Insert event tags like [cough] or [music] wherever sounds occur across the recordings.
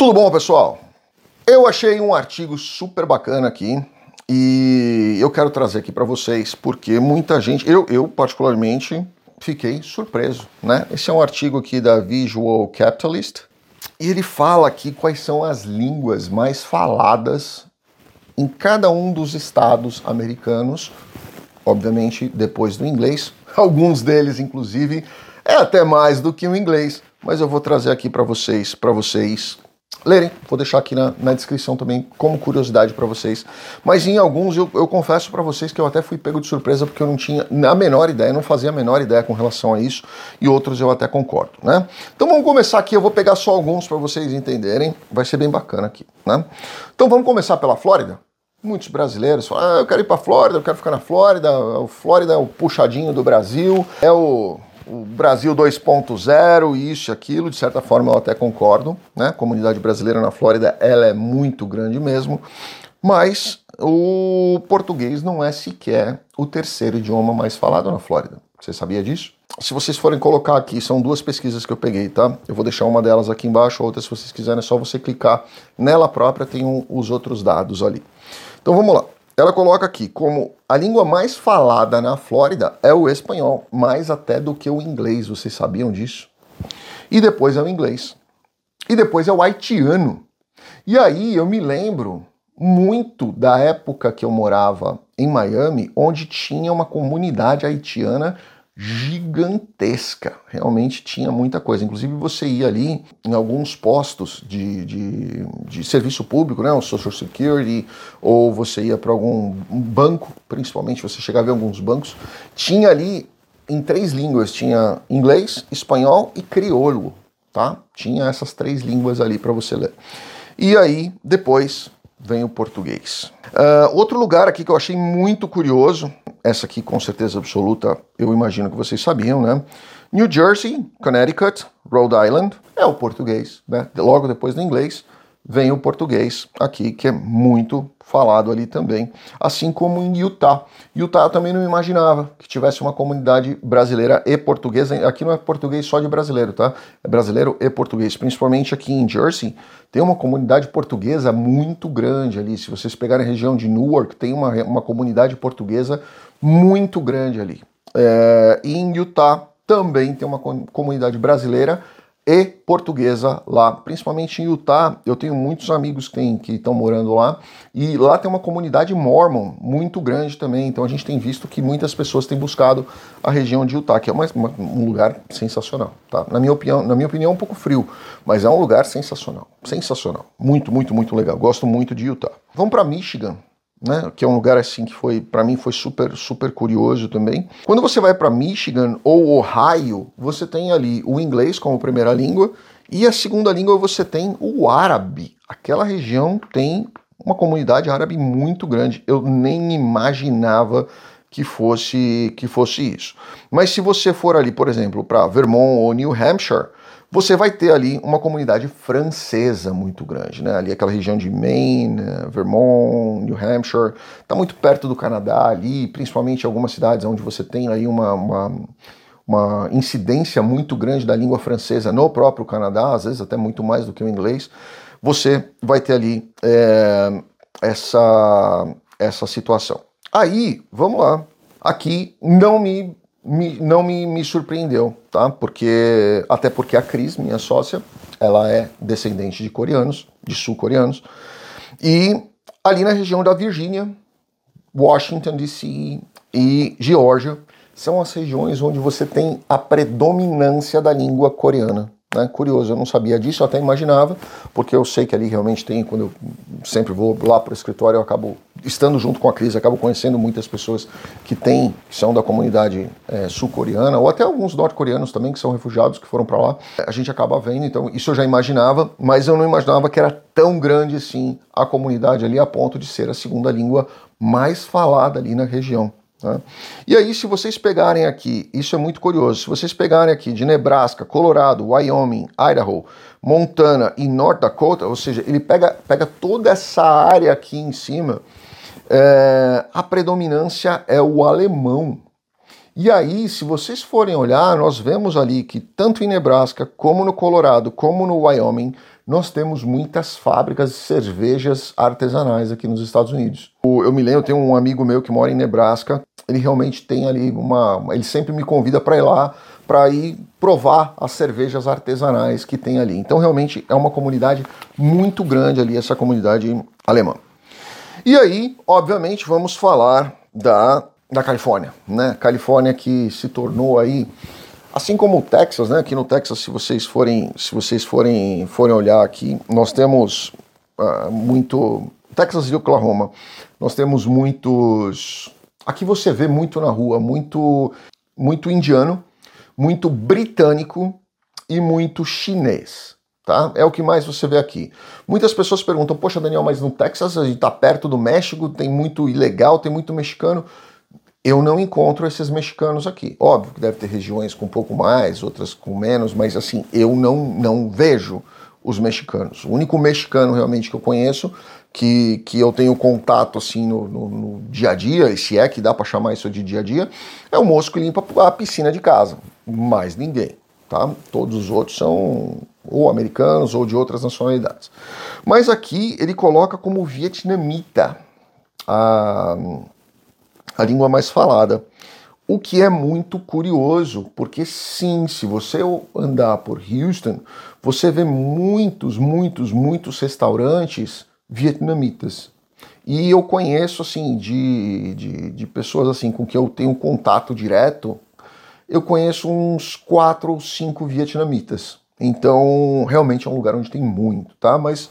Tudo bom, pessoal? Eu achei um artigo super bacana aqui e eu quero trazer aqui para vocês porque muita gente, eu, eu particularmente, fiquei surpreso, né? Esse é um artigo aqui da Visual Capitalist e ele fala aqui quais são as línguas mais faladas em cada um dos estados americanos, obviamente depois do inglês. [laughs] Alguns deles, inclusive, é até mais do que o inglês, mas eu vou trazer aqui para vocês, para vocês lerem. Vou deixar aqui na, na descrição também como curiosidade para vocês. Mas em alguns eu, eu confesso para vocês que eu até fui pego de surpresa porque eu não tinha a menor ideia, não fazia a menor ideia com relação a isso. E outros eu até concordo, né? Então vamos começar aqui. Eu vou pegar só alguns para vocês entenderem. Vai ser bem bacana aqui, né? Então vamos começar pela Flórida. Muitos brasileiros falam: ah, eu quero ir para Flórida, eu quero ficar na Flórida. O Flórida é o puxadinho do Brasil, é o o Brasil 2.0, isso e aquilo, de certa forma eu até concordo, né? A comunidade brasileira na Flórida, ela é muito grande mesmo, mas o português não é sequer o terceiro idioma mais falado na Flórida. Você sabia disso? Se vocês forem colocar aqui, são duas pesquisas que eu peguei, tá? Eu vou deixar uma delas aqui embaixo, outra se vocês quiserem é só você clicar nela própria, tem um, os outros dados ali. Então vamos lá. Ela coloca aqui como a língua mais falada na Flórida é o espanhol, mais até do que o inglês. Vocês sabiam disso? E depois é o inglês. E depois é o haitiano. E aí eu me lembro muito da época que eu morava em Miami, onde tinha uma comunidade haitiana gigantesca. Realmente tinha muita coisa. Inclusive, você ia ali em alguns postos de, de, de serviço público, né? O Social Security, ou você ia para algum banco, principalmente, você chegava em alguns bancos, tinha ali em três línguas: tinha inglês, espanhol e crioulo, tá? Tinha essas três línguas ali para você ler. E aí, depois, vem o português. Uh, outro lugar aqui que eu achei muito curioso, essa aqui com certeza absoluta, eu imagino que vocês sabiam, né? New Jersey, Connecticut, Rhode Island, é o português, né? Logo depois do inglês vem o português aqui, que é muito falado ali também, assim como em Utah. Utah eu também não imaginava que tivesse uma comunidade brasileira e portuguesa. Aqui não é português só de brasileiro, tá? É brasileiro e português. Principalmente aqui em Jersey, tem uma comunidade portuguesa muito grande ali. Se vocês pegarem a região de Newark, tem uma, uma comunidade portuguesa muito grande ali. É, e em Utah também tem uma comunidade brasileira e portuguesa lá, principalmente em Utah. Eu tenho muitos amigos que estão morando lá e lá tem uma comunidade mormon muito grande também. Então a gente tem visto que muitas pessoas têm buscado a região de Utah, que é uma, uma, um lugar sensacional. Tá? Na, minha opinião, na minha opinião, é um pouco frio, mas é um lugar sensacional. Sensacional. Muito, muito, muito legal. Gosto muito de Utah. Vamos para Michigan né, que é um lugar assim que foi para mim foi super super curioso também. Quando você vai para Michigan ou Ohio, você tem ali o inglês como primeira língua e a segunda língua você tem o árabe. Aquela região tem uma comunidade árabe muito grande. Eu nem imaginava que fosse que fosse isso. Mas se você for ali, por exemplo, para Vermont ou New Hampshire, você vai ter ali uma comunidade francesa muito grande, né? Ali aquela região de Maine, Vermont, New Hampshire, está muito perto do Canadá ali, principalmente algumas cidades onde você tem aí uma, uma, uma incidência muito grande da língua francesa no próprio Canadá, às vezes até muito mais do que o inglês. Você vai ter ali é, essa, essa situação. Aí, vamos lá. Aqui não me me, não me, me surpreendeu, tá? Porque até porque a Cris, minha sócia, ela é descendente de coreanos, de sul-coreanos, e ali na região da Virgínia, Washington D.C. e Geórgia são as regiões onde você tem a predominância da língua coreana. Né? Curioso, eu não sabia disso, eu até imaginava, porque eu sei que ali realmente tem, quando eu sempre vou lá para o escritório, eu acabo estando junto com a Cris, acabo conhecendo muitas pessoas que têm, que são da comunidade é, sul-coreana, ou até alguns norte-coreanos também, que são refugiados, que foram para lá. A gente acaba vendo, então isso eu já imaginava, mas eu não imaginava que era tão grande assim a comunidade ali, a ponto de ser a segunda língua mais falada ali na região. Né? E aí, se vocês pegarem aqui, isso é muito curioso, se vocês pegarem aqui de Nebraska, Colorado, Wyoming, Idaho, Montana e North Dakota, ou seja, ele pega, pega toda essa área aqui em cima, é, a predominância é o alemão. E aí, se vocês forem olhar, nós vemos ali que tanto em Nebraska, como no Colorado, como no Wyoming, nós temos muitas fábricas de cervejas artesanais aqui nos Estados Unidos. Eu me lembro, eu tenho um amigo meu que mora em Nebraska, ele realmente tem ali uma. Ele sempre me convida para ir lá para ir provar as cervejas artesanais que tem ali. Então, realmente é uma comunidade muito grande ali, essa comunidade alemã. E aí, obviamente, vamos falar da, da Califórnia, né? Califórnia que se tornou aí, assim como o Texas, né? Aqui no Texas, se vocês forem, se vocês forem, forem olhar aqui, nós temos uh, muito Texas e Oklahoma. Nós temos muitos. Aqui você vê muito na rua, muito, muito indiano, muito britânico e muito chinês tá? É o que mais você vê aqui. Muitas pessoas perguntam, poxa, Daniel, mas no Texas a gente está perto do México, tem muito ilegal, tem muito mexicano. Eu não encontro esses mexicanos aqui. Óbvio que deve ter regiões com um pouco mais, outras com menos, mas assim, eu não, não vejo os mexicanos. O único mexicano realmente que eu conheço, que, que eu tenho contato assim no, no, no dia a dia, se é que dá para chamar isso de dia a dia, é o moço que limpa a piscina de casa. Mais ninguém. Tá? Todos os outros são ou americanos ou de outras nacionalidades. Mas aqui ele coloca como vietnamita a, a língua mais falada. O que é muito curioso, porque sim, se você andar por Houston, você vê muitos, muitos, muitos restaurantes vietnamitas. E eu conheço, assim, de, de, de pessoas assim com que eu tenho contato direto, eu conheço uns quatro ou cinco vietnamitas. Então, realmente é um lugar onde tem muito, tá? Mas,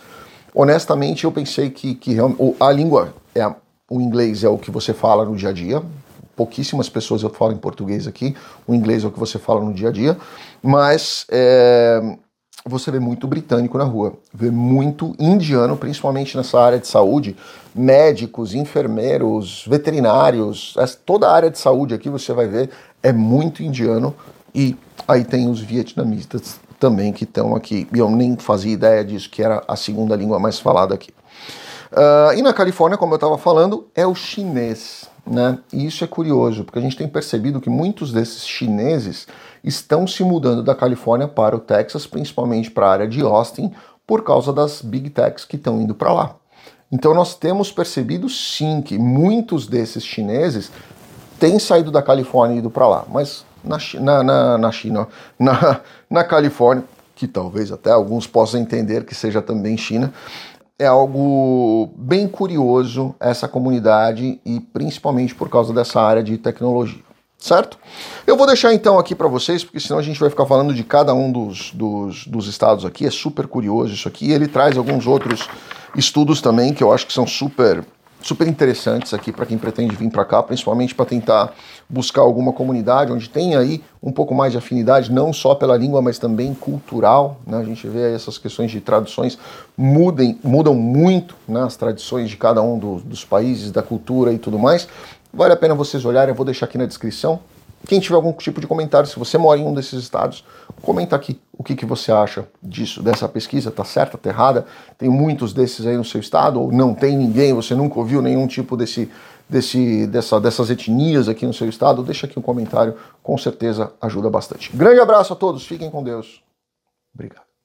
honestamente, eu pensei que, que a língua, é o inglês é o que você fala no dia a dia. Pouquíssimas pessoas eu falo em português aqui. O inglês é o que você fala no dia a dia. Mas é, você vê muito britânico na rua. Vê muito indiano, principalmente nessa área de saúde. Médicos, enfermeiros, veterinários. Toda a área de saúde aqui você vai ver é muito indiano e aí tem os vietnamistas também que estão aqui. E eu nem fazia ideia disso, que era a segunda língua mais falada aqui. Uh, e na Califórnia, como eu estava falando, é o chinês. Né? E isso é curioso, porque a gente tem percebido que muitos desses chineses estão se mudando da Califórnia para o Texas, principalmente para a área de Austin, por causa das big techs que estão indo para lá. Então nós temos percebido sim que muitos desses chineses têm saído da Califórnia e ido para lá, mas na, na, na, na China, [laughs] na, na Califórnia, que talvez até alguns possam entender que seja também China, é algo bem curioso essa comunidade e principalmente por causa dessa área de tecnologia, certo? Eu vou deixar então aqui para vocês, porque senão a gente vai ficar falando de cada um dos, dos, dos estados aqui, é super curioso isso aqui. Ele traz alguns outros estudos também que eu acho que são super super interessantes aqui para quem pretende vir para cá, principalmente para tentar buscar alguma comunidade onde tem aí um pouco mais de afinidade, não só pela língua, mas também cultural. Né? A gente vê essas questões de traduções mudem, mudam muito né? as tradições de cada um do, dos países, da cultura e tudo mais. Vale a pena vocês olharem, eu vou deixar aqui na descrição quem tiver algum tipo de comentário, se você mora em um desses estados, comenta aqui o que, que você acha disso, dessa pesquisa, tá certa, tá errada? Tem muitos desses aí no seu estado, ou não tem ninguém, você nunca ouviu nenhum tipo desse, desse, dessa, dessas etnias aqui no seu estado? Deixa aqui um comentário, com certeza ajuda bastante. Grande abraço a todos, fiquem com Deus. Obrigado.